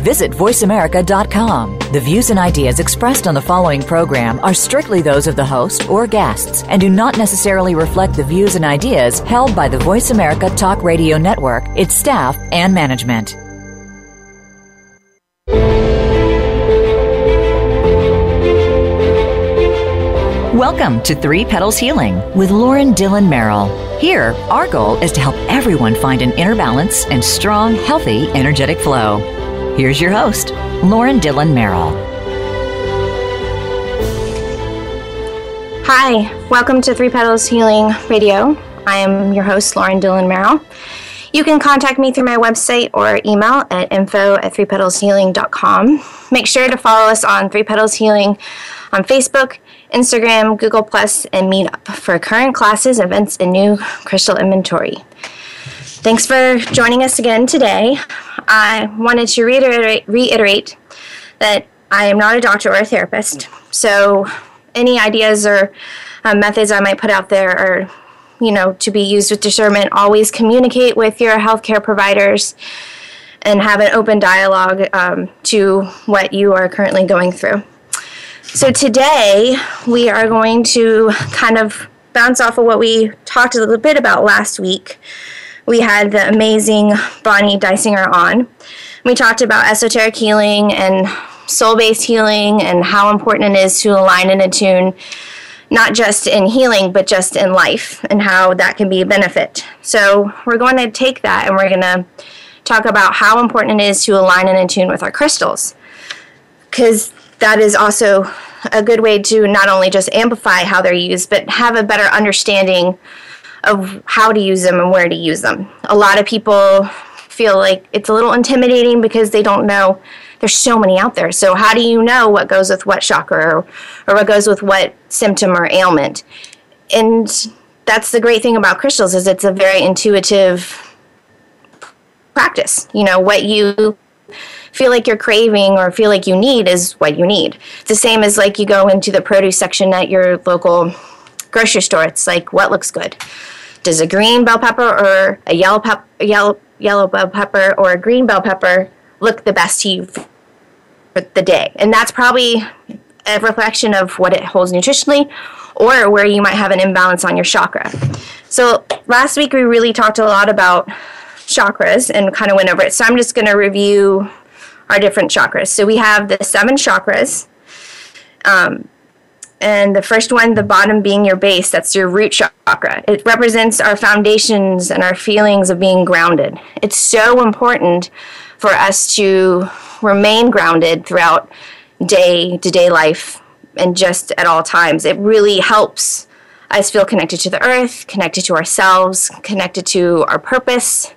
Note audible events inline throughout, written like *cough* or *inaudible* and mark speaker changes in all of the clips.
Speaker 1: Visit voiceamerica.com. The views and ideas expressed on the following program are strictly those of the host or guests and do not necessarily reflect the views and ideas held by the Voice America Talk Radio Network, its staff, and management. Welcome to Three Petals Healing with Lauren Dillon Merrill. Here, our goal is to help everyone find an inner balance and strong, healthy, energetic flow. Here's your host, Lauren Dillon Merrill.
Speaker 2: Hi, welcome to Three Petals Healing Radio. I am your host, Lauren Dillon Merrill. You can contact me through my website or email at info at threepetalshealing.com. Make sure to follow us on Three Petals Healing on Facebook, Instagram, Google Plus, and Meetup for current classes, events, and new crystal inventory. Thanks for joining us again today. I wanted to reiterate, reiterate that I am not a doctor or a therapist, so any ideas or uh, methods I might put out there are, you know, to be used with discernment. Always communicate with your healthcare providers and have an open dialogue um, to what you are currently going through. So today we are going to kind of bounce off of what we talked a little bit about last week. We had the amazing Bonnie Dysinger on. We talked about esoteric healing and soul based healing and how important it is to align and attune, not just in healing, but just in life and how that can be a benefit. So, we're going to take that and we're going to talk about how important it is to align and attune with our crystals. Because that is also a good way to not only just amplify how they're used, but have a better understanding of how to use them and where to use them. A lot of people feel like it's a little intimidating because they don't know there's so many out there. So how do you know what goes with what chakra or, or what goes with what symptom or ailment? And that's the great thing about crystals is it's a very intuitive practice. You know, what you feel like you're craving or feel like you need is what you need. It's the same as like you go into the produce section at your local grocery store. It's like what looks good. Does a green bell pepper or a yellow pep- yellow yellow bell pepper or a green bell pepper look the best to you for the day? And that's probably a reflection of what it holds nutritionally or where you might have an imbalance on your chakra. So last week we really talked a lot about chakras and kind of went over it. So I'm just going to review our different chakras. So we have the seven chakras. Um, and the first one, the bottom being your base, that's your root chakra. It represents our foundations and our feelings of being grounded. It's so important for us to remain grounded throughout day to day life and just at all times. It really helps us feel connected to the earth, connected to ourselves, connected to our purpose,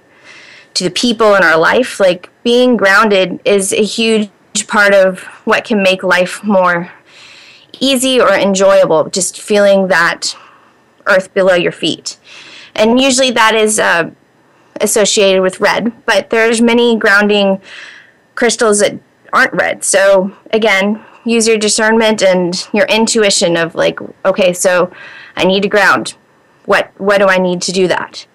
Speaker 2: to the people in our life. Like being grounded is a huge part of what can make life more easy or enjoyable. Just feeling that earth below your feet. And usually that is uh, associated with red, but there's many grounding crystals that aren't red. So again, use your discernment and your intuition of like, okay, so I need to ground. What what do I need to do that?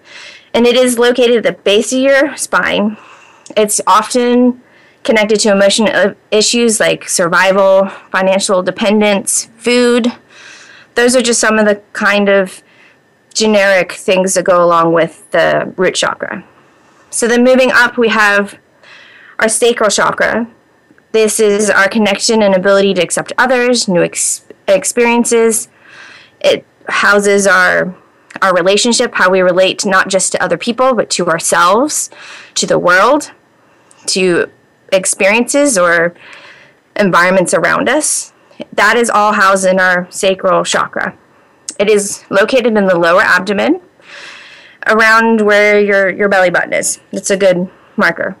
Speaker 2: and it is located at the base of your spine. It's often connected to emotional uh, issues like survival, financial dependence, food. Those are just some of the kind of generic things that go along with the root chakra. So then moving up, we have our sacral chakra. This is our connection and ability to accept others, new ex- experiences. It houses our our relationship, how we relate not just to other people, but to ourselves, to the world, to experiences or environments around us. That is all housed in our sacral chakra. It is located in the lower abdomen, around where your, your belly button is. It's a good marker.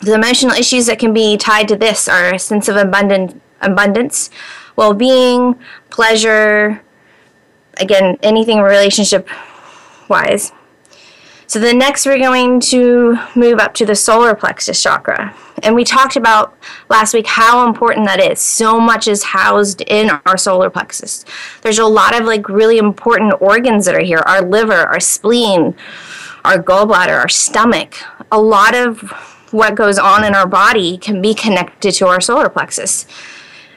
Speaker 2: The emotional issues that can be tied to this are a sense of abundant, abundance, well being, pleasure, again, anything relationship wise. So the next we're going to move up to the solar plexus chakra. And we talked about last week how important that is. So much is housed in our solar plexus. There's a lot of like really important organs that are here. Our liver, our spleen, our gallbladder, our stomach. A lot of what goes on in our body can be connected to our solar plexus.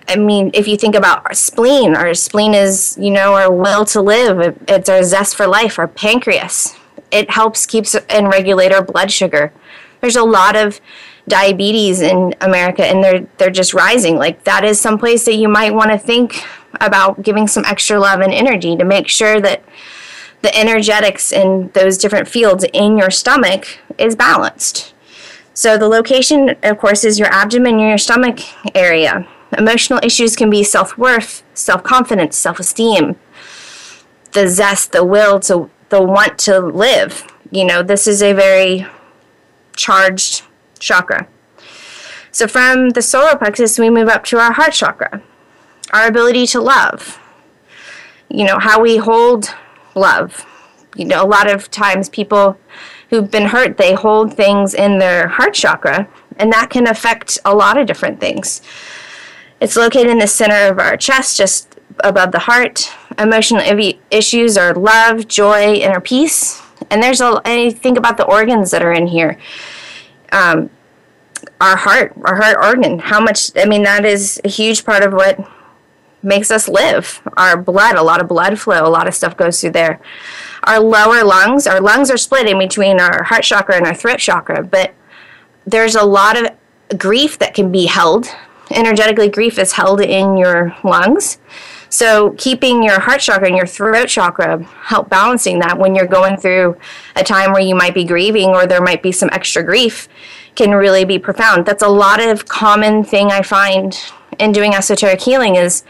Speaker 2: I mean, if you think about our spleen, our spleen is, you know, our will to live. It's our zest for life, our pancreas. It helps keeps and regulate our blood sugar. There's a lot of diabetes in America and they're they're just rising. Like that is some place that you might want to think about giving some extra love and energy to make sure that the energetics in those different fields in your stomach is balanced. So the location of course is your abdomen, your stomach area. Emotional issues can be self-worth, self-confidence, self-esteem, the zest, the will to the want to live. You know, this is a very charged chakra. So from the solar plexus, we move up to our heart chakra, our ability to love. You know, how we hold love. You know, a lot of times people who've been hurt, they hold things in their heart chakra, and that can affect a lot of different things. It's located in the center of our chest, just above the heart. Emotional issues are love, joy, inner peace. And there's a, and think about the organs that are in here. Um, our heart, our heart organ, how much, I mean, that is a huge part of what makes us live. Our blood, a lot of blood flow, a lot of stuff goes through there. Our lower lungs, our lungs are split in between our heart chakra and our throat chakra, but there's a lot of grief that can be held. Energetically, grief is held in your lungs. So keeping your heart chakra and your throat chakra help balancing that when you're going through a time where you might be grieving or there might be some extra grief can really be profound. That's a lot of common thing I find in doing esoteric healing is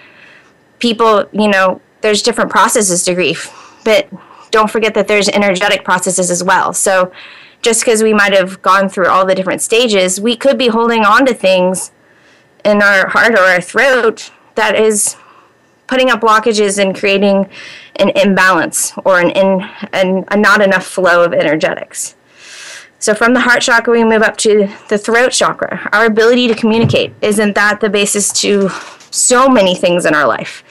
Speaker 2: people, you know, there's different processes to grief, but don't forget that there's energetic processes as well. So just because we might have gone through all the different stages, we could be holding on to things in our heart or our throat that is putting up blockages and creating an imbalance or an in a not enough flow of energetics. So from the heart chakra, we move up to the throat chakra. Our ability to communicate isn't that the basis to so many things in our life?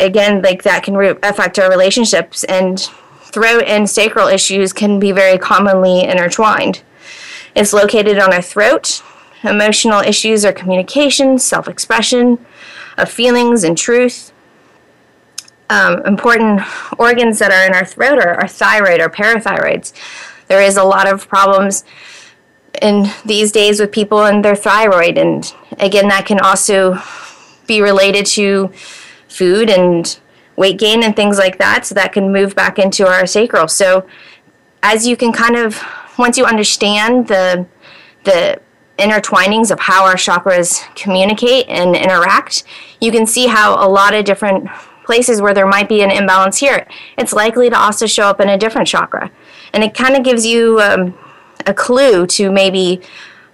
Speaker 2: Again, like that can re- affect our relationships, and throat and sacral issues can be very commonly intertwined. It's located on our throat. Emotional issues are communication, self expression of feelings and truth. Um, important organs that are in our throat are our thyroid or parathyroids there is a lot of problems in these days with people and their thyroid and again that can also be related to food and weight gain and things like that so that can move back into our sacral so as you can kind of once you understand the the intertwinings of how our chakras communicate and interact you can see how a lot of different places where there might be an imbalance here it's likely to also show up in a different chakra and it kind of gives you um, a clue to maybe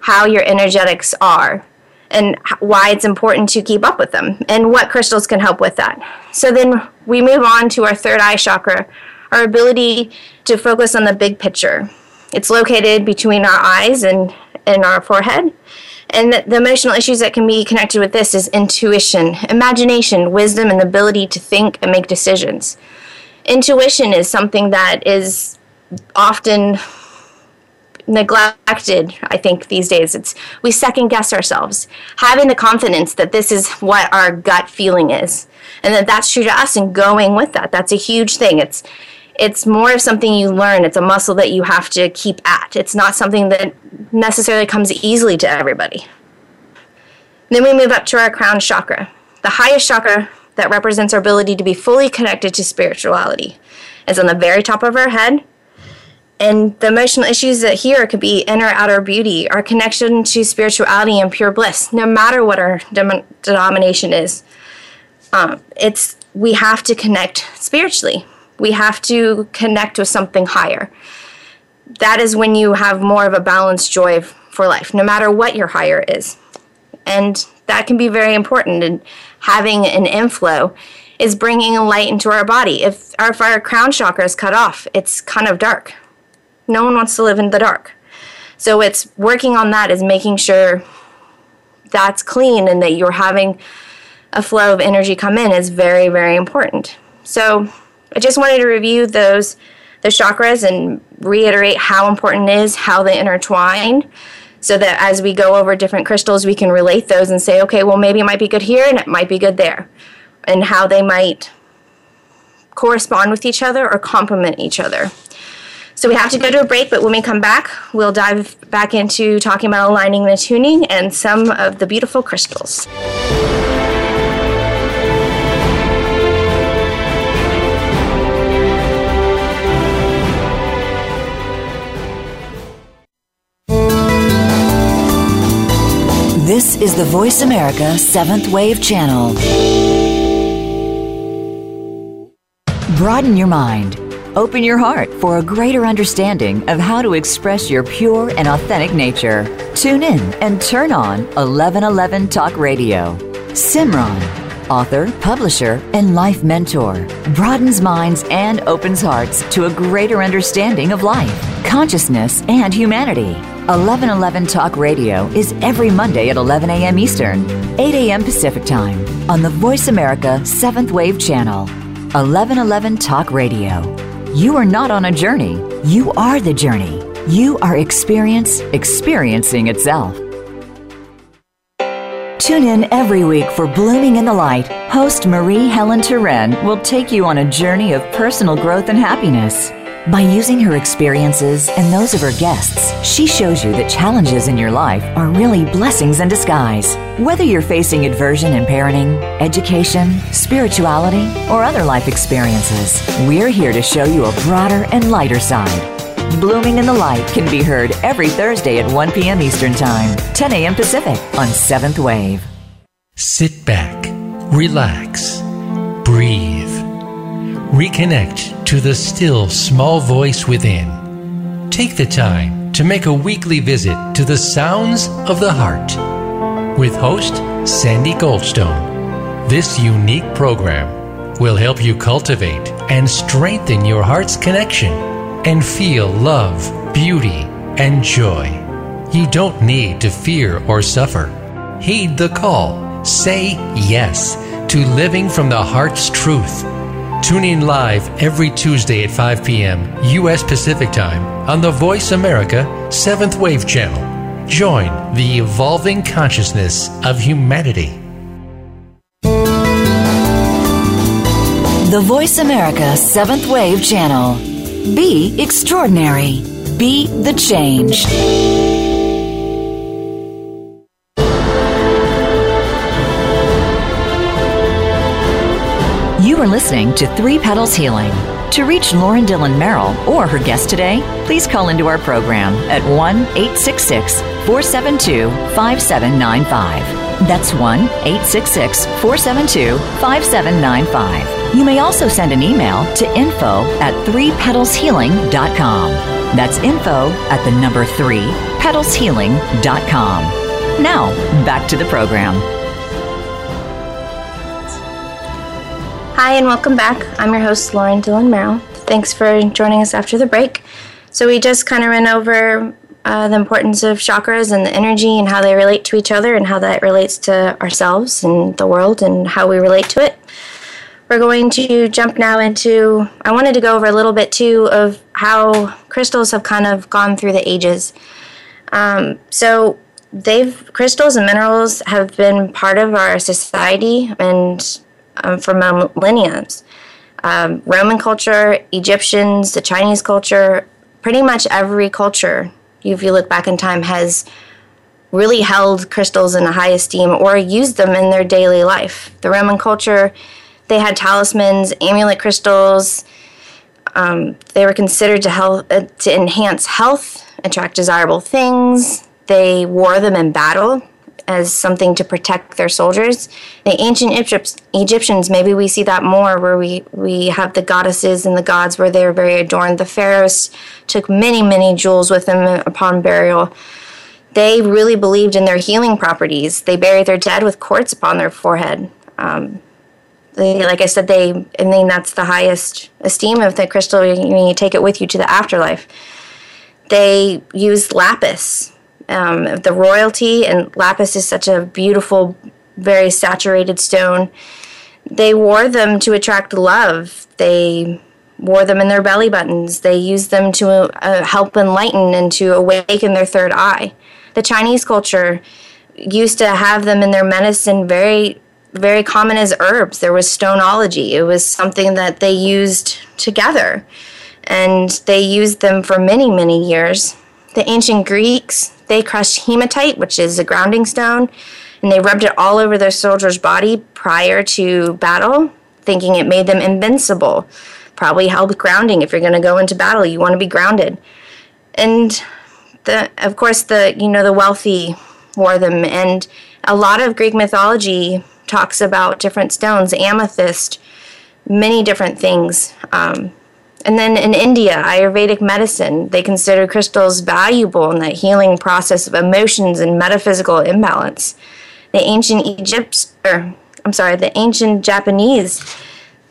Speaker 2: how your energetics are and why it's important to keep up with them and what crystals can help with that. So then we move on to our third eye chakra, our ability to focus on the big picture. It's located between our eyes and, and our forehead. And the, the emotional issues that can be connected with this is intuition, imagination, wisdom, and the ability to think and make decisions. Intuition is something that is often neglected i think these days it's we second guess ourselves having the confidence that this is what our gut feeling is and that that's true to us and going with that that's a huge thing it's it's more of something you learn. It's a muscle that you have to keep at. It's not something that necessarily comes easily to everybody. Then we move up to our crown chakra. The highest chakra that represents our ability to be fully connected to spirituality It's on the very top of our head. And the emotional issues that here could be inner outer beauty, our connection to spirituality and pure bliss, no matter what our dem- denomination is. Um, it's we have to connect spiritually. We have to connect with something higher. That is when you have more of a balanced joy for life, no matter what your higher is. And that can be very important. And having an inflow is bringing a light into our body. If our, if our crown chakra is cut off, it's kind of dark No one wants to live in the dark. So it's working on that is making sure that's clean and that you're having a flow of energy come in is very, very important. So I just wanted to review those the chakras and reiterate how important it is, how they intertwine, so that as we go over different crystals, we can relate those and say, okay, well, maybe it might be good here and it might be good there, and how they might correspond with each other or complement each other. So we have to go to a break, but when we come back, we'll dive back into talking about aligning the tuning and some of the beautiful crystals.
Speaker 1: Is the Voice America Seventh Wave Channel. Broaden your mind. Open your heart for a greater understanding of how to express your pure and authentic nature. Tune in and turn on 1111 Talk Radio. Simran, author, publisher, and life mentor, broadens minds and opens hearts to a greater understanding of life, consciousness, and humanity. 1111 Talk Radio is every Monday at 11 a.m. Eastern, 8 a.m. Pacific Time on the Voice America 7th Wave Channel. 1111 Talk Radio. You are not on a journey, you are the journey. You are experience experiencing itself. Tune in every week for Blooming in the Light. Host Marie Helen Turen will take you on a journey of personal growth and happiness. By using her experiences and those of her guests, she shows you that challenges in your life are really blessings in disguise. Whether you're facing aversion in parenting, education, spirituality, or other life experiences, we're here to show you a broader and lighter side. Blooming in the Light can be heard every Thursday at 1 p.m. Eastern Time, 10 a.m. Pacific on 7th Wave.
Speaker 3: Sit back, relax, breathe. Reconnect to the still small voice within. Take the time to make a weekly visit to the sounds of the heart with host Sandy Goldstone. This unique program will help you cultivate and strengthen your heart's connection and feel love, beauty, and joy. You don't need to fear or suffer. Heed the call. Say yes to living from the heart's truth Tune in live every Tuesday at 5 p.m. U.S. Pacific Time on the Voice America 7th Wave Channel. Join the evolving consciousness of humanity.
Speaker 1: The Voice America 7th Wave Channel. Be extraordinary. Be the change. Are listening to Three Petals Healing. To reach Lauren Dillon Merrill or her guest today, please call into our program at 1 866 472 5795. That's 1 866 472 5795. You may also send an email to info at 3petalshealing.com. That's info at the number 3 petalshealing.com. Now, back to the program.
Speaker 2: Hi, and welcome back. I'm your host, Lauren Dillon Merrill. Thanks for joining us after the break. So, we just kind of ran over uh, the importance of chakras and the energy and how they relate to each other and how that relates to ourselves and the world and how we relate to it. We're going to jump now into, I wanted to go over a little bit too of how crystals have kind of gone through the ages. Um, so, they've, crystals and minerals have been part of our society and um, for millennia. Um, Roman culture, Egyptians, the Chinese culture, pretty much every culture, if you look back in time, has really held crystals in a high esteem or used them in their daily life. The Roman culture, they had talismans, amulet crystals. Um, they were considered to help uh, to enhance health, attract desirable things. They wore them in battle as something to protect their soldiers. The ancient Egyptians, maybe we see that more, where we, we have the goddesses and the gods where they are very adorned. The pharaohs took many, many jewels with them upon burial. They really believed in their healing properties. They buried their dead with quartz upon their forehead. Um, they, like I said, they I mean that's the highest esteem of the crystal. You, you take it with you to the afterlife. They used lapis, um, the royalty, and lapis is such a beautiful, very saturated stone. They wore them to attract love. They wore them in their belly buttons. They used them to uh, help enlighten and to awaken their third eye. The Chinese culture used to have them in their medicine very very common as herbs. There was stonology. It was something that they used together. And they used them for many, many years. The ancient Greeks, they crushed hematite, which is a grounding stone, and they rubbed it all over their soldier's body prior to battle, thinking it made them invincible probably help grounding. If you're going to go into battle, you want to be grounded. And the, of course, the you know the wealthy wore them, and a lot of Greek mythology talks about different stones, amethyst, many different things. Um, and then in India, Ayurvedic medicine, they consider crystals valuable in that healing process of emotions and metaphysical imbalance. The ancient Egypt, or I'm sorry, the ancient Japanese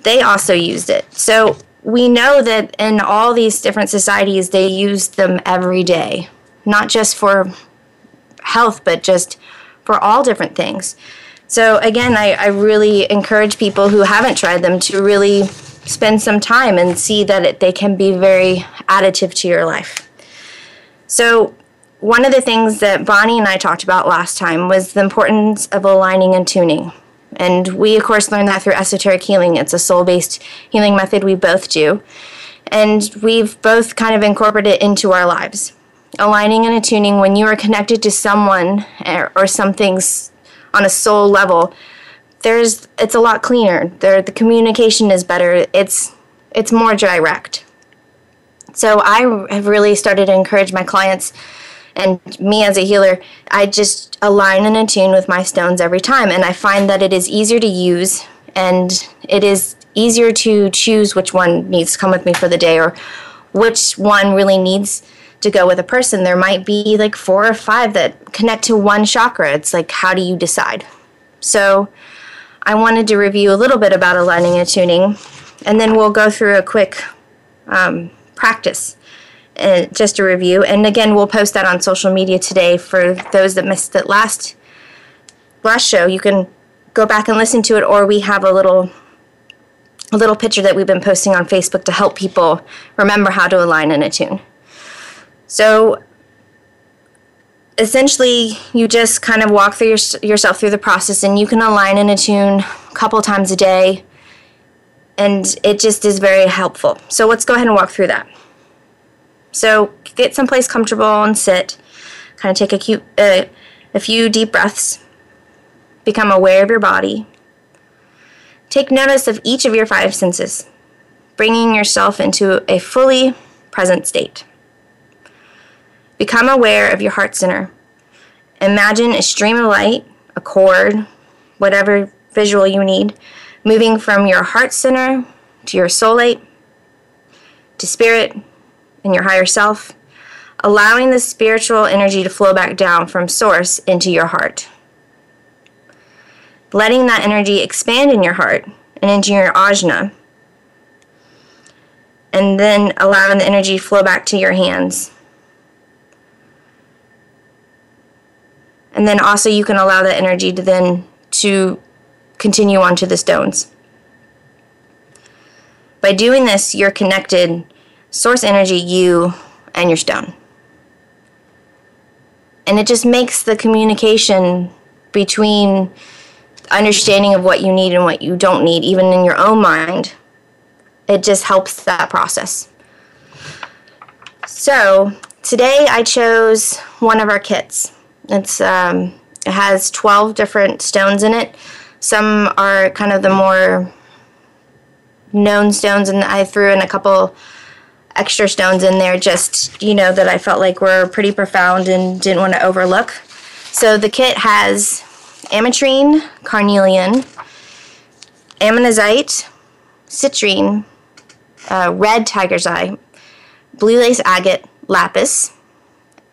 Speaker 2: they also used it. So we know that in all these different societies, they used them every day, not just for health, but just for all different things. So again, I, I really encourage people who haven't tried them to really spend some time and see that it, they can be very additive to your life. So one of the things that Bonnie and I talked about last time was the importance of aligning and tuning. And we, of course, learned that through esoteric healing. It's a soul based healing method we both do. And we've both kind of incorporated it into our lives. Aligning and attuning when you are connected to someone or, or something's on a soul level, there's it's a lot cleaner. There the communication is better. It's it's more direct. So I have really started to encourage my clients and me as a healer, I just align and attune with my stones every time. And I find that it is easier to use and it is easier to choose which one needs to come with me for the day or which one really needs to go with a person. There might be like four or five that connect to one chakra. It's like, how do you decide? So I wanted to review a little bit about aligning and tuning, and then we'll go through a quick um, practice uh, just a review. And again, we'll post that on social media today for those that missed it last last show. You can go back and listen to it, or we have a little a little picture that we've been posting on Facebook to help people remember how to align and attune. So essentially you just kind of walk through your, yourself through the process and you can align and attune a couple times a day and it just is very helpful so let's go ahead and walk through that so get someplace comfortable and sit. Kind of take a, cute, uh, a few deep breaths. Become aware of your body. Take notice of each of your five senses, bringing yourself into a fully present state. Become aware of your heart center. Imagine a stream of light, a cord, whatever visual you need, moving from your heart center to your soulate, to spirit, and your higher self, allowing the spiritual energy to flow back down from source into your heart. Letting that energy expand in your heart and into your ajna. And then allowing the energy to flow back to your hands. And then also you can allow that energy to then to continue onto the stones. By doing this, you're connected source energy, you, and your stone. And it just makes the communication between understanding of what you need and what you don't need, even in your own mind, it just helps that process. So today I chose one of our kits. It's um, it has 12 different stones in it. Some are kind of the more known stones, and I threw in a couple extra stones in there just, you know, that I felt like were pretty profound and didn't want to overlook. So the kit has ametrine, carnelian, ammonite, citrine, uh, red tiger's eye, blue lace agate, lapis,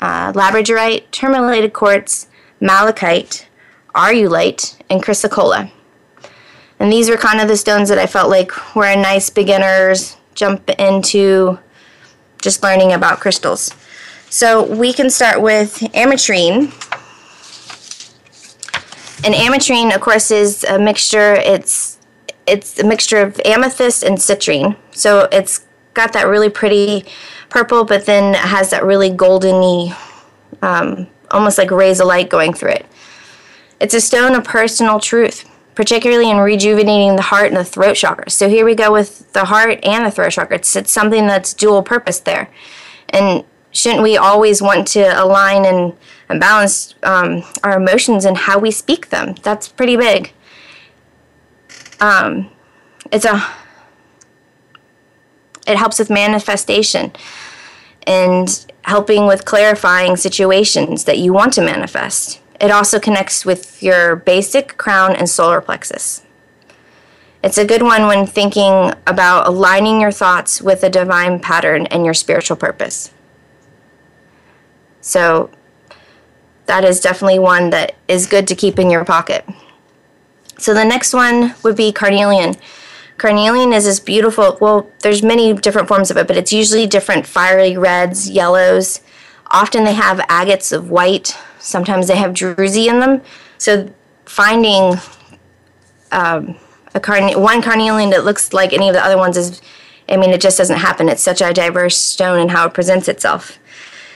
Speaker 2: uh, labradorite, tourmalated quartz, malachite, auralite, and chrysocolla. And these were kind of the stones that I felt like were a nice beginner's jump into just learning about crystals. So we can start with ametrine. And ametrine, of course, is a mixture. It's it's a mixture of amethyst and citrine. So it's got that really pretty purple, but then has that really goldeny, um, almost like rays of light going through it. It's a stone of personal truth, particularly in rejuvenating the heart and the throat chakra. So here we go with the heart and the throat chakra. It's, it's something that's dual purpose there. And shouldn't we always want to align and, and balance um, our emotions and how we speak them? That's pretty big. Um, it's a it helps with manifestation and helping with clarifying situations that you want to manifest. It also connects with your basic crown and solar plexus. It's a good one when thinking about aligning your thoughts with a divine pattern and your spiritual purpose. So that is definitely one that is good to keep in your pocket. So the next one would be carnelian. Carnelian is this beautiful, well, there's many different forms of it, but it's usually different fiery reds, yellows. Often they have agates of white. Sometimes they have druzy in them. So finding um, a carne- one carnelian that looks like any of the other ones is, I mean, it just doesn't happen. It's such a diverse stone and how it presents itself.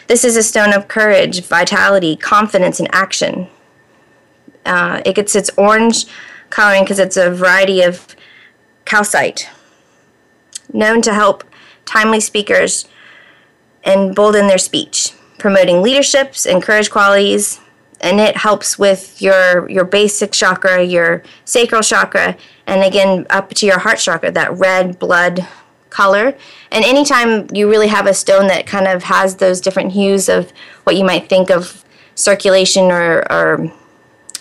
Speaker 2: This is a stone of courage, vitality, confidence, and action. Uh, it gets its orange coloring because it's a variety of calcite, known to help timely speakers embolden their speech, promoting leaderships and courage qualities, and it helps with your your basic chakra, your sacral chakra, and again up to your heart chakra, that red blood color. And anytime you really have a stone that kind of has those different hues of what you might think of circulation or, or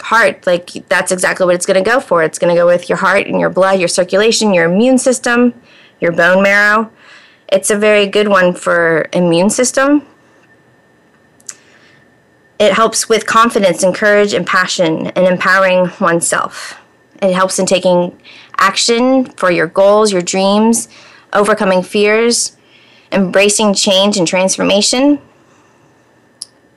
Speaker 2: heart, like that's exactly what it's going to go for. It's going to go with your heart and your blood, your circulation, your immune system, your bone marrow. It's a very good one for immune system. It helps with confidence and courage and passion and empowering oneself. It helps in taking action for your goals, your dreams, overcoming fears, embracing change and transformation.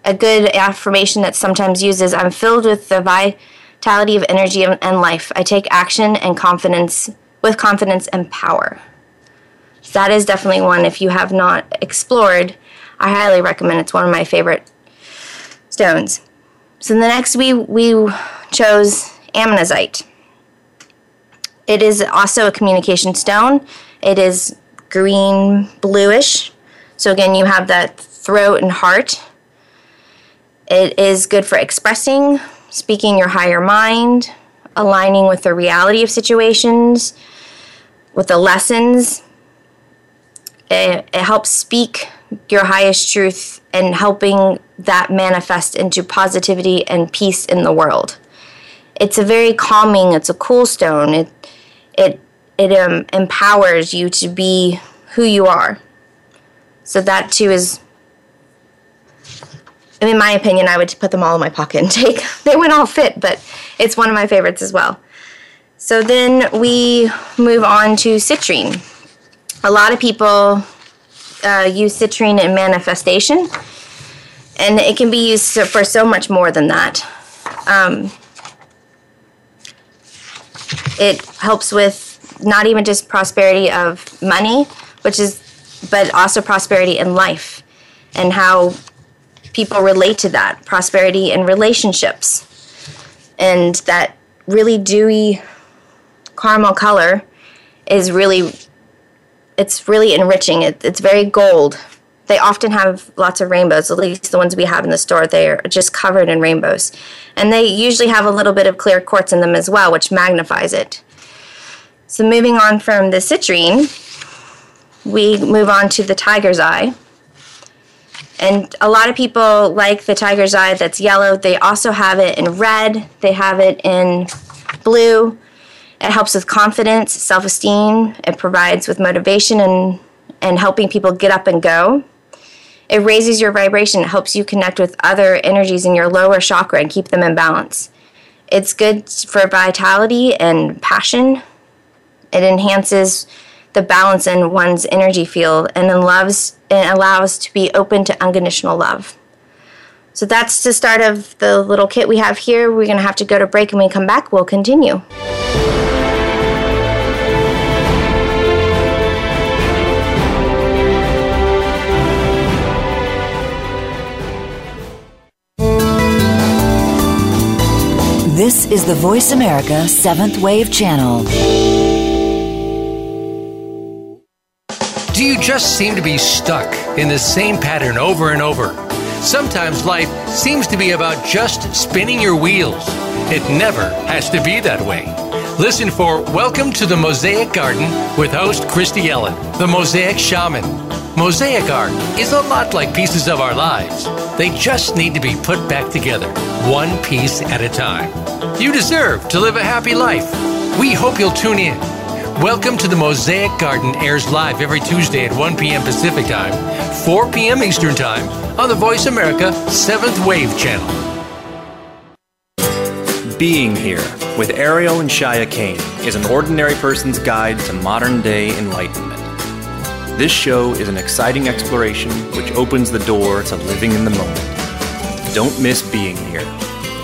Speaker 2: A good affirmation that sometimes uses I'm filled with the vitality of energy and life. I take action and confidence with confidence and power. That is definitely one if you have not explored, I highly recommend. It's one of my favorite stones. So the next we we chose ammonite. It is also a communication stone. It is green bluish. So again, you have that throat and heart. It is good for expressing, speaking your higher mind, aligning with the reality of situations, with the lessons. It, it helps speak your highest truth and helping that manifest into positivity and peace in the world. It's a very calming, it's a cool stone. It it it um, empowers you to be who you are. So that too is, in my opinion, I would put them all in my pocket and *laughs* take. They wouldn't all fit, but it's one of my favorites as well. So then we move on to citrine. A lot of people uh, use citrine in manifestation, and it can be used for so much more than that. Um, it helps with not even just prosperity of money, which is, but also prosperity in life and how people relate to that prosperity in relationships. And that really dewy caramel color is really, it's really enriching. It, it's very gold. They often have lots of rainbows, at least the ones we have in the store. They're just covered in rainbows. And they usually have a little bit of clear quartz in them as well, which magnifies it. So moving on from the citrine, we move on to the tiger's eye. And a lot of people like the tiger's eye that's yellow. They also have it in red, they have it in blue. It helps with confidence, self esteem. It provides with motivation and, and helping people get up and go. It raises your vibration. It helps you connect with other energies in your lower chakra and keep them in balance. It's good for vitality and passion. It enhances the balance in one's energy field and allows and allows to be open to unconditional love. So that's the start of the little kit we have here. We're going to have to go to break and when we come back, we'll continue.
Speaker 1: This is the Voice America Seventh Wave Channel.
Speaker 3: Do you just seem to be stuck in the same pattern over and over? Sometimes life seems to be about just spinning your wheels. It never has to be that way. Listen for Welcome to the Mosaic Garden with host Christy Ellen, the Mosaic Shaman. Mosaic art is a lot like pieces of our lives. They just need to be put back together, one piece at a time. You deserve to live a happy life. We hope you'll tune in. Welcome to the Mosaic Garden airs live every Tuesday at 1 p.m. Pacific Time, 4 p.m. Eastern Time on the Voice America 7th Wave channel.
Speaker 4: Being Here with Ariel and Shya Kane is an ordinary person's guide to modern day enlightenment. This show is an exciting exploration which opens the door to living in the moment. Don't miss being here.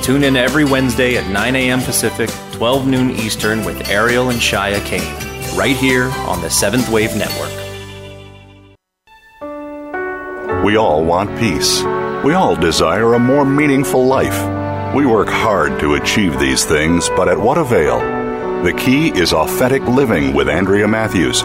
Speaker 4: Tune in every Wednesday at 9 a.m. Pacific, 12 noon Eastern with Ariel and Shya Kane, right here on the Seventh Wave Network.
Speaker 5: We all want peace. We all desire a more meaningful life. We work hard to achieve these things, but at what avail? The key is authentic living with Andrea Matthews.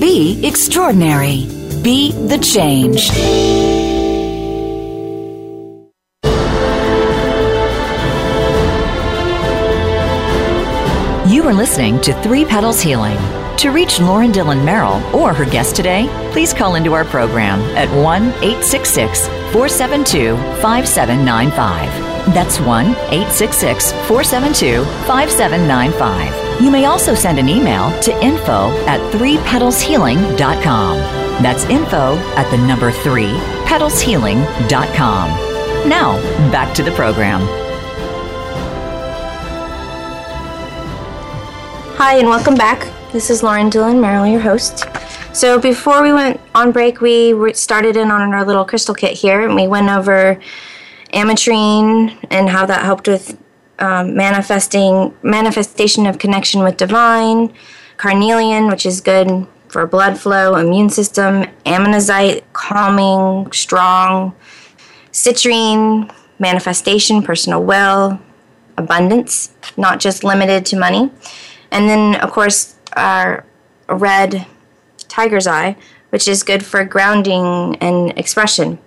Speaker 1: Be extraordinary. Be the change. You are listening to Three Petals Healing. To reach Lauren Dillon Merrill or her guest today, please call into our program at 1 866 472 5795. That's 1 866 472 5795. You may also send an email to info at 3petalshealing.com. That's info at the number 3 petalshealing.com. Now, back to the program.
Speaker 2: Hi, and welcome back. This is Lauren Dillon Merrill, your host. So, before we went on break, we started in on our little crystal kit here, and we went over ametrine and how that helped with um, manifesting manifestation of connection with divine, carnelian, which is good for blood flow, immune system, ammonite, calming, strong, citrine, manifestation, personal will, abundance, not just limited to money. And then, of course, our red tiger's eye, which is good for grounding and expression.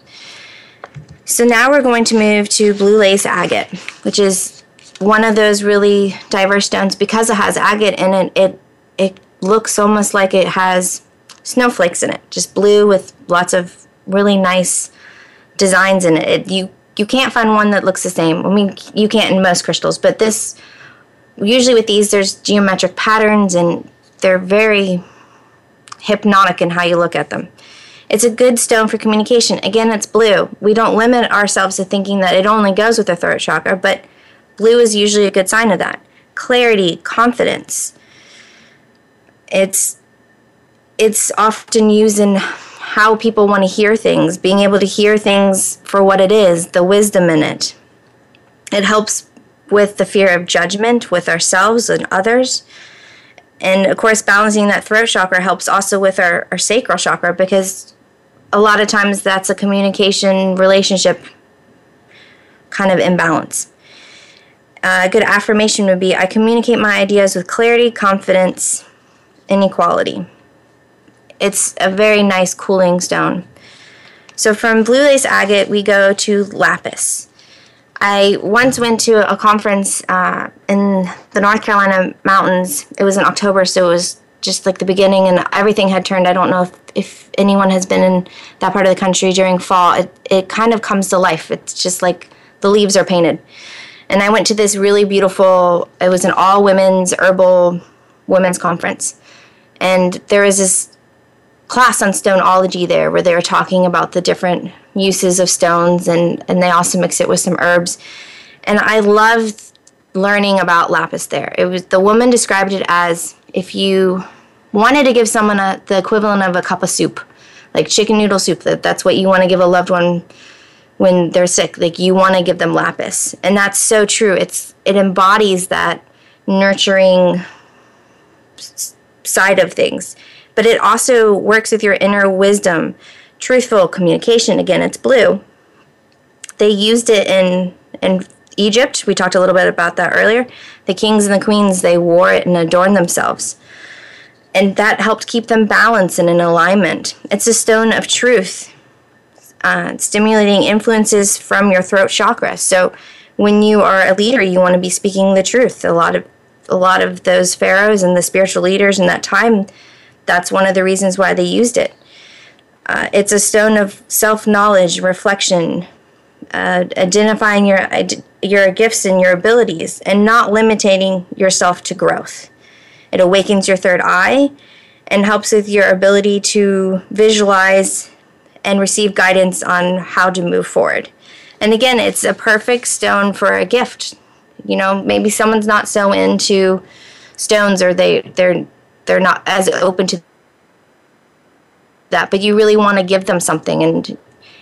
Speaker 2: So now we're going to move to blue lace agate, which is one of those really diverse stones because it has agate in it. It it looks almost like it has snowflakes in it, just blue with lots of really nice designs in it. it you you can't find one that looks the same. I mean, you can't in most crystals, but this usually with these there's geometric patterns and they're very hypnotic in how you look at them. It's a good stone for communication. Again, it's blue. We don't limit ourselves to thinking that it only goes with the throat chakra, but blue is usually a good sign of that. Clarity, confidence. It's it's often used in how people want to hear things, being able to hear things for what it is, the wisdom in it. It helps with the fear of judgment with ourselves and others. And of course, balancing that throat chakra helps also with our, our sacral chakra because a lot of times that's a communication relationship kind of imbalance. A good affirmation would be I communicate my ideas with clarity, confidence, and equality. It's a very nice cooling stone. So from blue lace agate, we go to lapis. I once went to a conference uh, in the North Carolina mountains. It was in October, so it was just like the beginning and everything had turned. I don't know if, if anyone has been in that part of the country during fall. It, it kind of comes to life. It's just like the leaves are painted. And I went to this really beautiful, it was an all women's herbal women's conference. And there was this class on stoneology there where they were talking about the different uses of stones and, and they also mix it with some herbs. And I loved learning about lapis there. It was the woman described it as if you wanted to give someone a, the equivalent of a cup of soup, like chicken noodle soup, that that's what you want to give a loved one when they're sick. Like you want to give them lapis. And that's so true. It's it embodies that nurturing side of things. But it also works with your inner wisdom, truthful communication. Again, it's blue. They used it in in Egypt. We talked a little bit about that earlier. The kings and the queens, they wore it and adorned themselves. And that helped keep them balanced and in alignment. It's a stone of truth, uh, stimulating influences from your throat chakra. So when you are a leader, you want to be speaking the truth. A lot of a lot of those pharaohs and the spiritual leaders in that time, that's one of the reasons why they used it. Uh, it's a stone of self knowledge, reflection, uh, identifying your your gifts and your abilities, and not limiting yourself to growth. It awakens your third eye and helps with your ability to visualize and receive guidance on how to move forward. And again, it's a perfect stone for a gift. You know, maybe someone's not so into stones or they they're they're not as open to that, but you really want to give them something and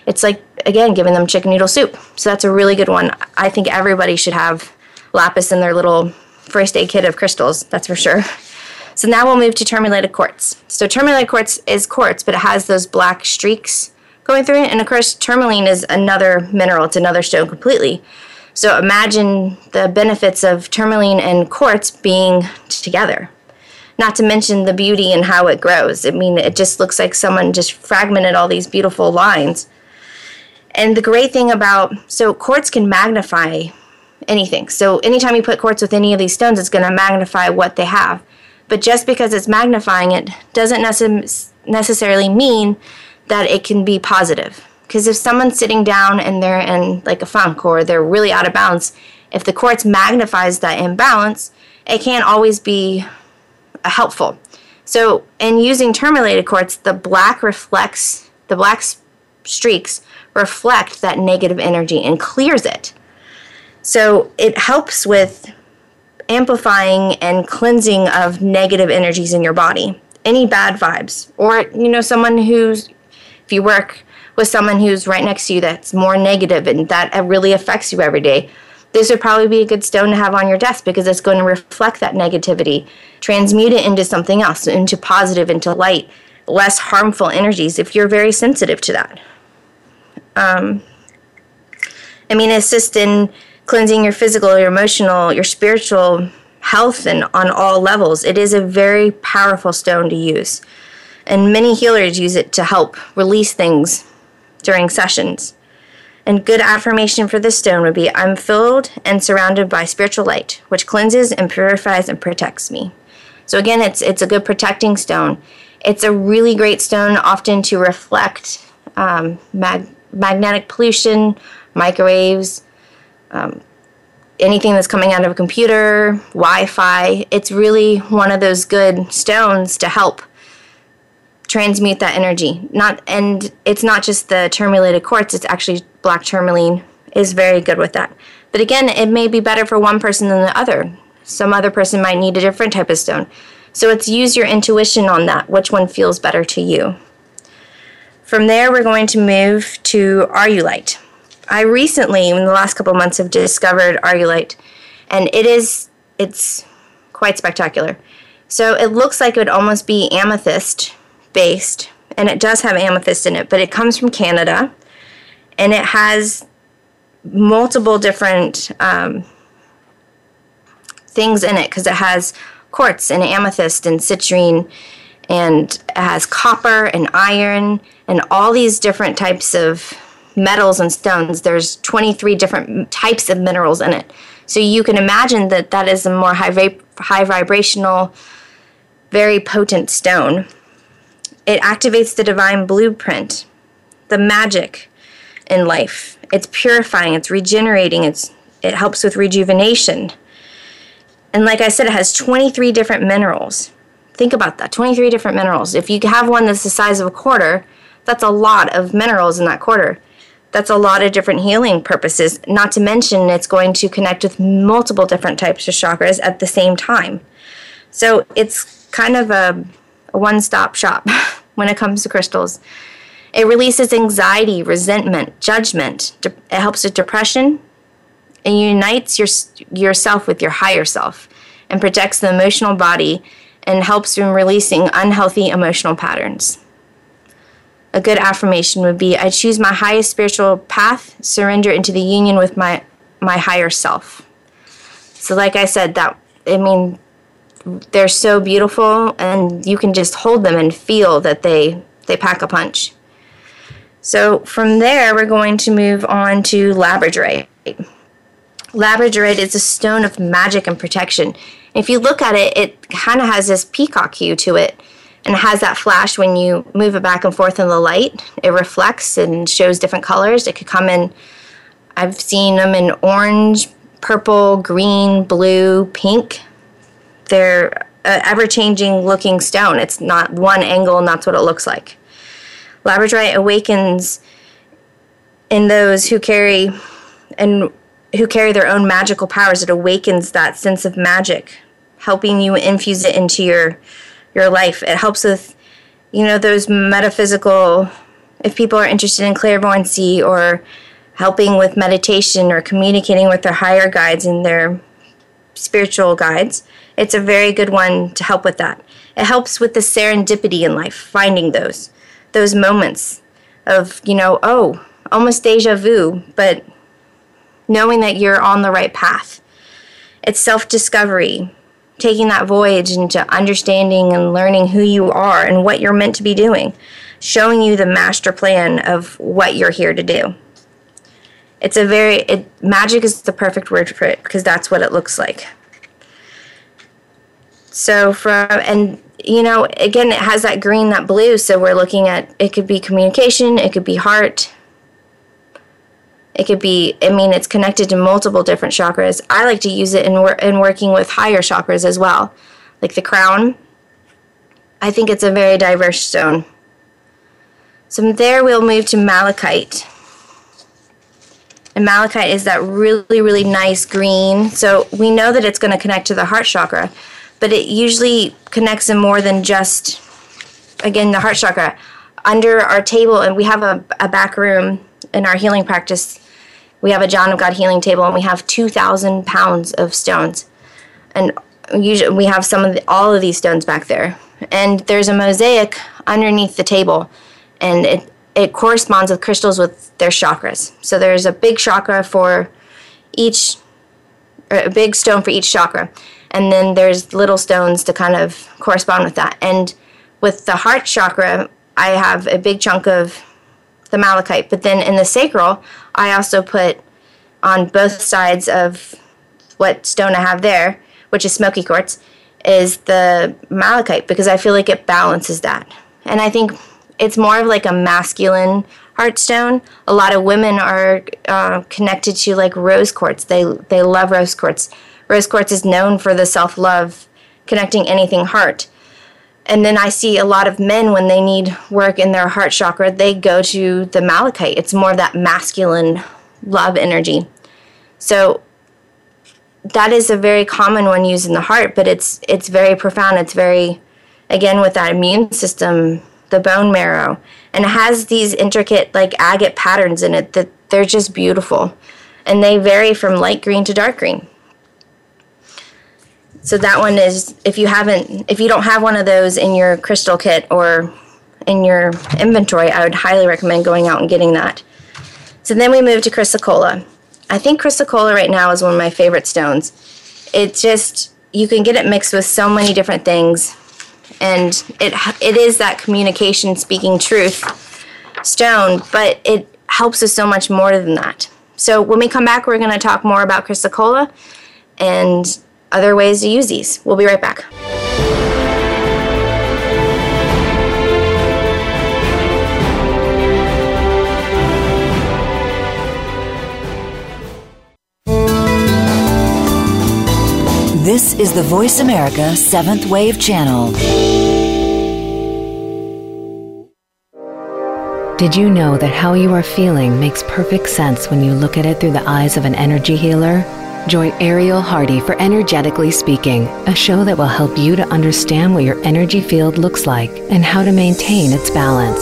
Speaker 2: it's like again giving them chicken noodle soup. So that's a really good one. I think everybody should have lapis in their little first aid kit of crystals. That's for sure. So now we'll move to tourmalated quartz. So tourmalated quartz is quartz, but it has those black streaks going through it. And of course, tourmaline is another mineral. It's another stone completely. So imagine the benefits of tourmaline and quartz being together. Not to mention the beauty and how it grows. I mean, it just looks like someone just fragmented all these beautiful lines. And the great thing about so quartz can magnify anything. So anytime you put quartz with any of these stones, it's going to magnify what they have. But just because it's magnifying it doesn't necess- necessarily mean that it can be positive. Because if someone's sitting down and they're in like a funk or they're really out of balance, if the quartz magnifies that imbalance, it can't always be uh, helpful. So in using tourmalated quartz, the black reflects the black streaks reflect that negative energy and clears it. So it helps with amplifying and cleansing of negative energies in your body, any bad vibes, or you know, someone who's, if you work with someone who's right next to you that's more negative and that really affects you every day, this would probably be a good stone to have on your desk because it's going to reflect that negativity, transmute it into something else, into positive, into light, less harmful energies if you're very sensitive to that. Um, I mean, assist in cleansing your physical, your emotional, your spiritual health, and on all levels. It is a very powerful stone to use. And many healers use it to help release things during sessions. And good affirmation for this stone would be I'm filled and surrounded by spiritual light, which cleanses and purifies and protects me. So again, it's it's a good protecting stone. It's a really great stone, often to reflect um, mag- magnetic pollution, microwaves, um, anything that's coming out of a computer, Wi Fi. It's really one of those good stones to help transmute that energy. Not and it's not just the tourmalated quartz, it's actually black tourmaline is very good with that. But again, it may be better for one person than the other. Some other person might need a different type of stone. So it's use your intuition on that, which one feels better to you. From there, we're going to move to auralite. I recently, in the last couple months, have discovered auralite, and it is it's quite spectacular. So it looks like it would almost be amethyst based, and it does have amethyst in it, but it comes from Canada, and it has multiple different um, things in it because it has quartz and amethyst and citrine and it has copper and iron and all these different types of metals and stones. There's 23 different types of minerals in it. So you can imagine that that is a more high, high vibrational very potent stone. It activates the divine blueprint, the magic in life. It's purifying, it's regenerating, it's it helps with rejuvenation. And like I said, it has 23 different minerals. Think about that 23 different minerals. If you have one that's the size of a quarter, that's a lot of minerals in that quarter. That's a lot of different healing purposes, not to mention it's going to connect with multiple different types of chakras at the same time. So it's kind of a, a one stop shop *laughs* when it comes to crystals. It releases anxiety, resentment, judgment. it helps with depression. It unites your, yourself with your higher self and protects the emotional body and helps in releasing unhealthy emotional patterns. A good affirmation would be I choose my highest spiritual path, surrender into the union with my, my higher self. So, like I said, that, I mean, they're so beautiful and you can just hold them and feel that they, they pack a punch. So, from there, we're going to move on to labradorite. Labradorite is a stone of magic and protection. If you look at it, it kind of has this peacock hue to it and it has that flash when you move it back and forth in the light. It reflects and shows different colors. It could come in, I've seen them in orange, purple, green, blue, pink. They're uh, an ever changing looking stone. It's not one angle, and that's what it looks like. Labradorite awakens in those who carry and who carry their own magical powers. It awakens that sense of magic, helping you infuse it into your your life. It helps with, you know, those metaphysical. If people are interested in clairvoyancy or helping with meditation or communicating with their higher guides and their spiritual guides, it's a very good one to help with that. It helps with the serendipity in life, finding those those moments of, you know, oh, almost deja vu, but knowing that you're on the right path. It's self discovery, taking that voyage into understanding and learning who you are and what you're meant to be doing, showing you the master plan of what you're here to do. It's a very, it, magic is the perfect word for it because that's what it looks like. So, from, and you know, again, it has that green, that blue. So, we're looking at it could be communication, it could be heart, it could be, I mean, it's connected to multiple different chakras. I like to use it in, in working with higher chakras as well, like the crown. I think it's a very diverse stone. So from there, we'll move to malachite. And malachite is that really, really nice green. So we know that it's going to connect to the heart chakra, but it usually connects in more than just, again, the heart chakra. Under our table, and we have a, a back room in our healing practice we have a John of God healing table, and we have 2,000 pounds of stones. And usually we have some of the, all of these stones back there. And there's a mosaic underneath the table, and it, it corresponds with crystals with their chakras. So there's a big chakra for each, a big stone for each chakra. And then there's little stones to kind of correspond with that. And with the heart chakra, I have a big chunk of the malachite. But then in the sacral, I also put on both sides of what stone I have there, which is smoky quartz, is the malachite because I feel like it balances that. And I think it's more of like a masculine heart stone. A lot of women are uh, connected to like rose quartz. They they love rose quartz. Rose quartz is known for the self love, connecting anything heart and then I see a lot of men when they need work in their heart chakra, they go to the malachite. It's more of that masculine love energy. So that is a very common one used in the heart, but it's it's very profound. It's very again with that immune system, the bone marrow, and it has these intricate like agate patterns in it that they're just beautiful. And they vary from light green to dark green. So that one is if you haven't if you don't have one of those in your crystal kit or in your inventory, I would highly recommend going out and getting that. So then we move to chrysocolla. I think chrysocolla right now is one of my favorite stones. It just you can get it mixed with so many different things and it it is that communication speaking truth stone, but it helps with so much more than that. So when we come back, we're going to talk more about chrysocolla and other ways to use these. We'll be right back.
Speaker 1: This is the Voice America Seventh Wave Channel.
Speaker 6: Did you know that how you are feeling makes perfect sense when you look at it through the eyes of an energy healer? Join Ariel Hardy for Energetically Speaking, a show that will help you to understand what your energy field looks like and how to maintain its balance.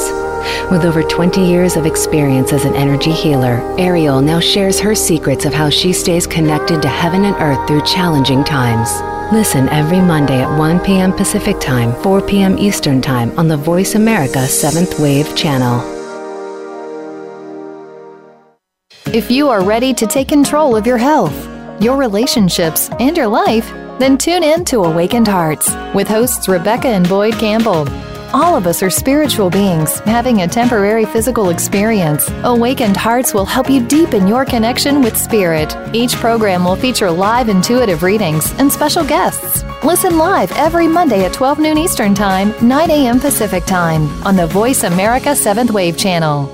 Speaker 6: With over 20 years of experience as an energy healer, Ariel now shares her secrets of how she stays connected to heaven and earth through challenging times. Listen every Monday at 1 p.m. Pacific Time, 4 p.m. Eastern Time on the Voice America 7th Wave channel.
Speaker 7: If you are ready to take control of your health, your relationships, and your life, then tune in to Awakened Hearts with hosts Rebecca and Boyd Campbell. All of us are spiritual beings having a temporary physical experience. Awakened Hearts will help you deepen your connection with spirit. Each program will feature live intuitive readings and special guests. Listen live every Monday at 12 noon Eastern Time, 9 a.m. Pacific Time on the Voice America 7th Wave channel.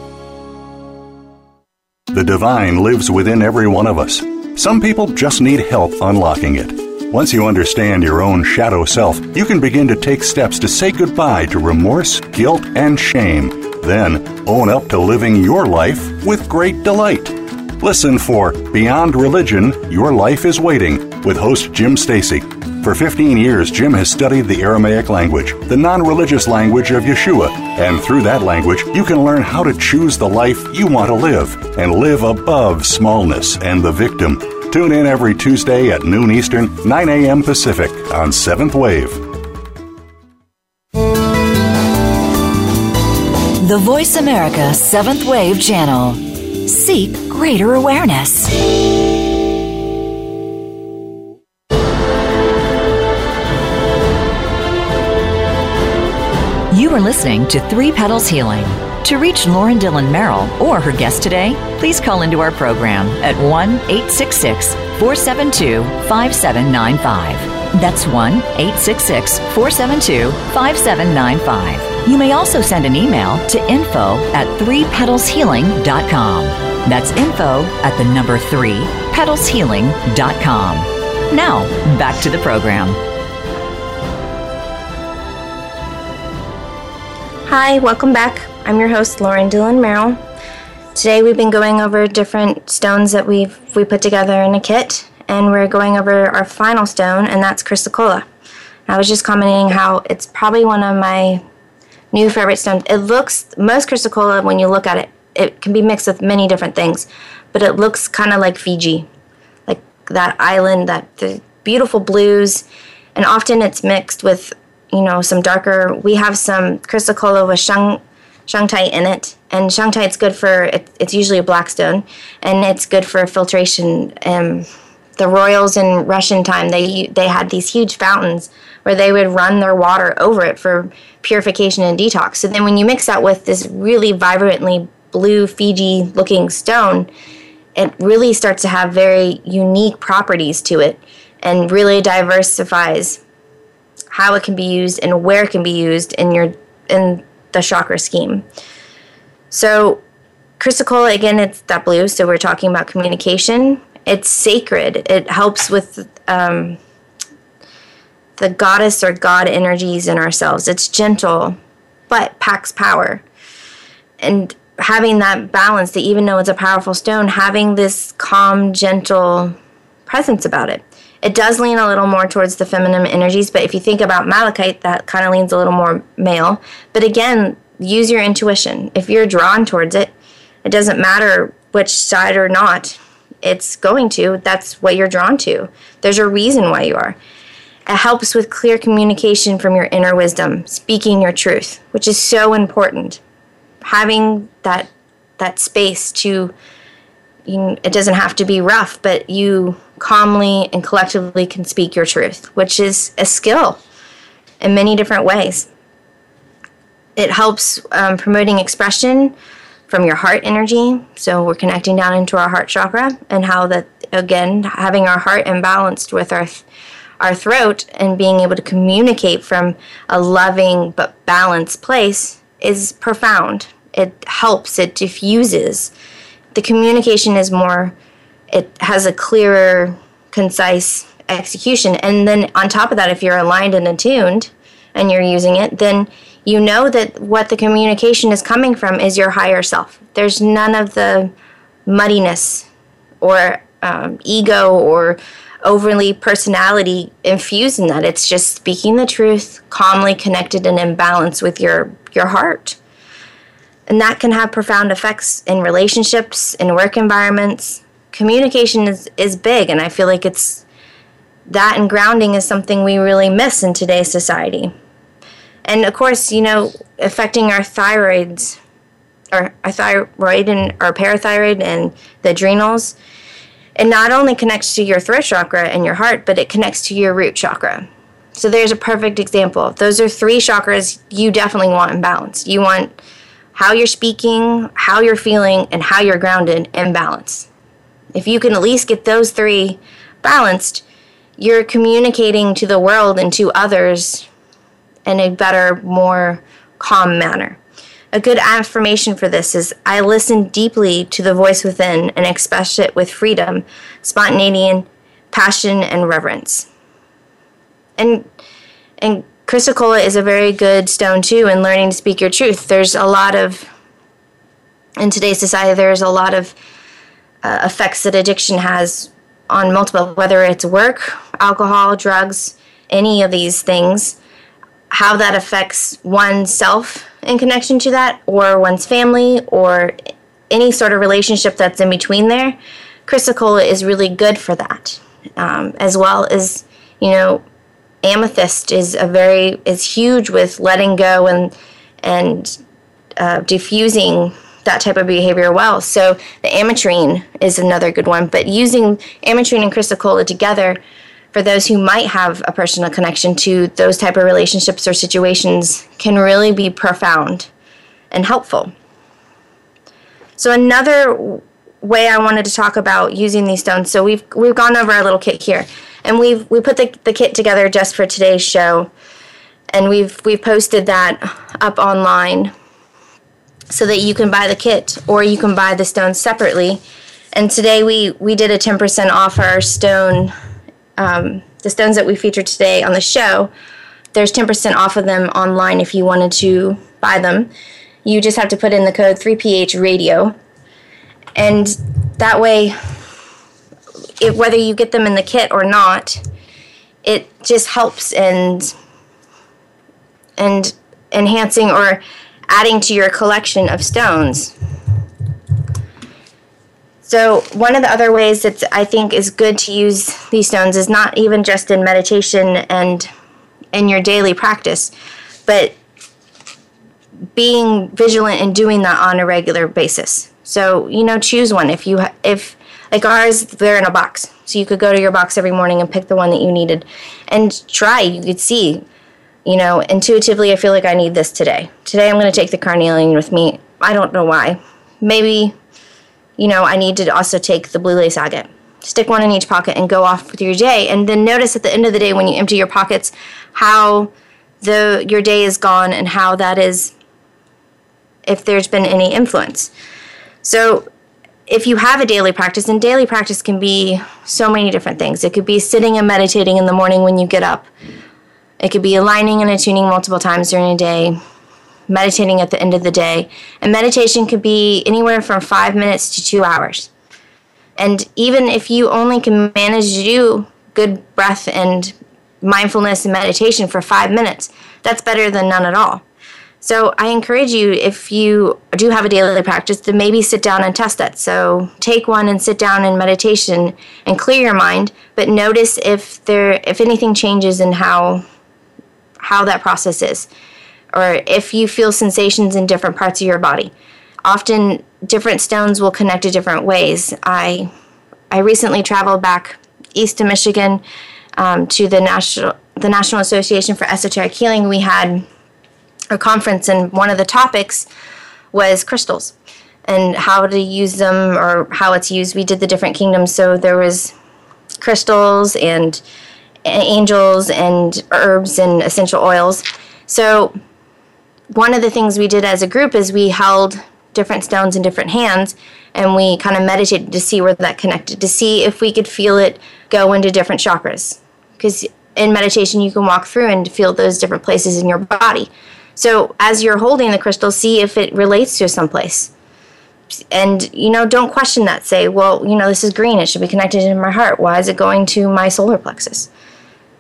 Speaker 5: The divine lives within every one of us. Some people just need help unlocking it. Once you understand your own shadow self, you can begin to take steps to say goodbye to remorse, guilt, and shame. Then own up to living your life with great delight. Listen for Beyond Religion Your Life is Waiting with host Jim Stacy. For 15 years, Jim has studied the Aramaic language, the non religious language of Yeshua, and through that language, you can learn how to choose the life you want to live and live above smallness and the victim. Tune in every Tuesday at noon Eastern, 9 a.m. Pacific on 7th Wave.
Speaker 1: The Voice America Seventh Wave Channel. Seek greater awareness. Are listening to Three Petals Healing. To reach Lauren Dillon Merrill or her guest today, please call into our program at 1 866 472 5795. That's 1 866 472 5795. You may also send an email to info at 3petalshealing.com. That's info at the number 3 petalshealing.com. Now, back to the program.
Speaker 2: Hi, welcome back. I'm your host, Lauren Dillon Merrill. Today we've been going over different stones that we've we put together in a kit, and we're going over our final stone, and that's chrysocolla. I was just commenting how it's probably one of my new favorite stones. It looks most chrysocolla when you look at it, it can be mixed with many different things, but it looks kind of like Fiji, like that island, that the beautiful blues, and often it's mixed with you know some darker. We have some chrysocolla with shang shungite in it, and shungite's good for it, it's usually a black stone, and it's good for filtration. Um, the royals in Russian time they they had these huge fountains where they would run their water over it for purification and detox. So then when you mix that with this really vibrantly blue Fiji looking stone, it really starts to have very unique properties to it and really diversifies how it can be used and where it can be used in your in the chakra scheme. So, chrysocolla, again, it's that blue. So, we're talking about communication. It's sacred, it helps with um, the goddess or god energies in ourselves. It's gentle, but packs power. And having that balance, that even though it's a powerful stone, having this calm, gentle presence about it. It does lean a little more towards the feminine energies, but if you think about malachite, that kind of leans a little more male. But again, use your intuition. If you're drawn towards it, it doesn't matter which side or not, it's going to. That's what you're drawn to. There's a reason why you are. It helps with clear communication from your inner wisdom, speaking your truth, which is so important. Having that that space to you, it doesn't have to be rough, but you calmly and collectively can speak your truth, which is a skill in many different ways. It helps um, promoting expression from your heart energy. So we're connecting down into our heart chakra and how that again having our heart imbalanced with our th- our throat and being able to communicate from a loving but balanced place is profound. It helps, it diffuses. The communication is more it has a clearer, concise execution. And then on top of that, if you're aligned and attuned and you're using it, then you know that what the communication is coming from is your higher self. There's none of the muddiness or um, ego or overly personality infused in that. It's just speaking the truth, calmly connected and in balance with your your heart. And that can have profound effects in relationships, in work environments. Communication is, is big, and I feel like it's that and grounding is something we really miss in today's society. And of course, you know, affecting our thyroids, our, our thyroid and our parathyroid and the adrenals it not only connects to your throat chakra and your heart, but it connects to your root chakra. So there's a perfect example. Those are three chakras you definitely want in balance. You want how you're speaking, how you're feeling, and how you're grounded in balance. If you can at least get those three balanced, you're communicating to the world and to others in a better, more calm manner. A good affirmation for this is I listen deeply to the voice within and express it with freedom, spontaneity, passion, and reverence. And and chrysocolla is a very good stone too in learning to speak your truth. There's a lot of in today's society there's a lot of uh, effects that addiction has on multiple whether it's work, alcohol, drugs, any of these things how that affects oneself in connection to that, or one's family, or any sort of relationship that's in between there, chrysocolla is really good for that. Um, as well as, you know, amethyst is a very is huge with letting go and and uh, diffusing that type of behavior well. So the ametrine is another good one. But using ametrine and chrysocolla together for those who might have a personal connection to those type of relationships or situations can really be profound and helpful. So another way I wanted to talk about using these stones. So we've we've gone over our little kit here, and we've we put the, the kit together just for today's show, and we've we've posted that up online, so that you can buy the kit or you can buy the stones separately. And today we we did a ten percent off our stone um, the stones that we featured today on the show, there's 10% off of them online if you wanted to buy them. You just have to put in the code 3PH radio. And that way, it, whether you get them in the kit or not, it just helps and and enhancing or adding to your collection of stones. So, one of the other ways that I think is good to use these stones is not even just in meditation and in your daily practice, but being vigilant and doing that on a regular basis. So, you know, choose one. If you, if, like ours, they're in a box. So you could go to your box every morning and pick the one that you needed and try. You could see, you know, intuitively, I feel like I need this today. Today I'm going to take the carnelian with me. I don't know why. Maybe you know, I need to also take the blue lace agate. Stick one in each pocket and go off with your day. And then notice at the end of the day when you empty your pockets how the your day is gone and how that is if there's been any influence. So if you have a daily practice, and daily practice can be so many different things. It could be sitting and meditating in the morning when you get up. It could be aligning and attuning multiple times during a day meditating at the end of the day. And meditation could be anywhere from five minutes to two hours. And even if you only can manage to do good breath and mindfulness and meditation for five minutes, that's better than none at all. So I encourage you, if you do have a daily practice, to maybe sit down and test that. So take one and sit down in meditation and clear your mind, but notice if there if anything changes in how how that process is or if you feel sensations in different parts of your body. Often different stones will connect to different ways. I I recently traveled back east to Michigan um, to the national the National Association for Esoteric Healing. We had a conference, and one of the topics was crystals and how to use them or how it's used. We did the different kingdoms, so there was crystals and angels and herbs and essential oils. So one of the things we did as a group is we held different stones in different hands and we kind of meditated to see where that connected, to see if we could feel it go into different chakras. Because in meditation, you can walk through and feel those different places in your body. So as you're holding the crystal, see if it relates to someplace. And, you know, don't question that. Say, well, you know, this is green. It should be connected in my heart. Why is it going to my solar plexus?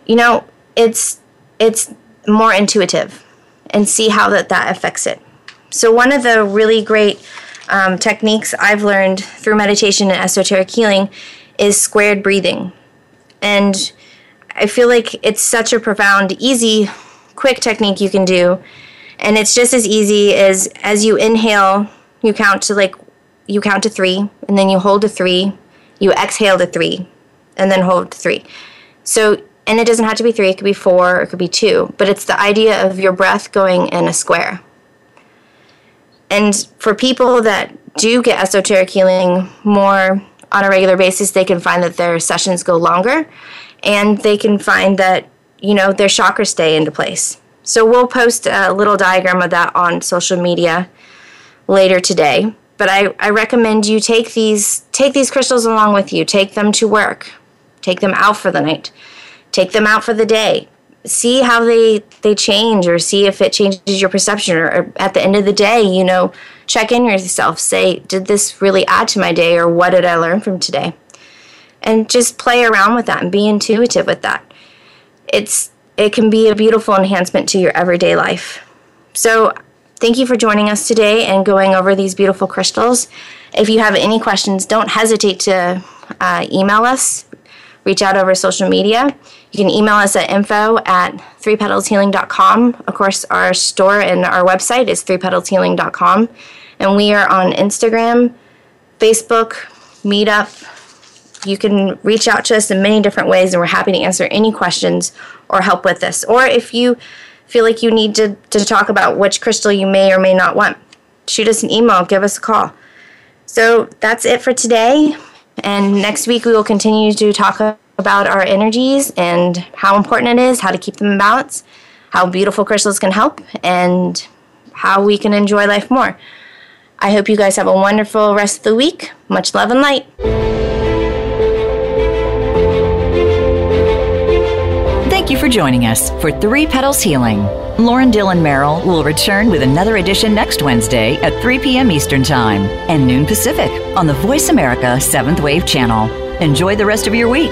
Speaker 2: You know, it's it's more intuitive and see how that, that affects it. So one of the really great um, techniques I've learned through meditation and esoteric healing is squared breathing. And I feel like it's such a profound, easy, quick technique you can do. And it's just as easy as as you inhale, you count to like you count to 3 and then you hold to 3, you exhale to 3 and then hold to 3. So and it doesn't have to be 3, it could be 4, it could be 2, but it's the idea of your breath going in a square. And for people that do get esoteric healing more on a regular basis, they can find that their sessions go longer and they can find that, you know, their chakras stay into place. So we'll post a little diagram of that on social media later today. But I, I recommend you take these take these crystals along with you. Take them to work. Take them out for the night. Take them out for the day. See how they they change or see if it changes your perception or, or, at the end of the day you know check in yourself. Say did this really add to my day or what did i learn from today? And just play around with that and be intuitive with that. It's it can be a beautiful enhancement to your everyday life. So thank you for joining us today and going over these beautiful crystals. If you have any questions don't hesitate to uh, email us reach out over social media you can email us at info at threepetalshealing.com. Of course, our store and our website is threepetalshealing.com. And we are on Instagram, Facebook, Meetup. You can reach out to us in many different ways, and we're happy to answer any questions or help with this. Or if you feel like you need to, to talk about which crystal you may or may not want, shoot us an email, give us a call. So that's it for today. And next week we will continue to talk about our energies and how important it is, how to keep them in balance, how beautiful crystals can help, and how we can enjoy life more. I hope you guys have a wonderful rest of the week. Much love and light.
Speaker 1: Thank you for joining us for Three Petals Healing. Lauren Dillon Merrill will return with another edition next Wednesday at 3 p.m. Eastern Time and noon Pacific on the Voice America 7th Wave channel. Enjoy the rest of your week.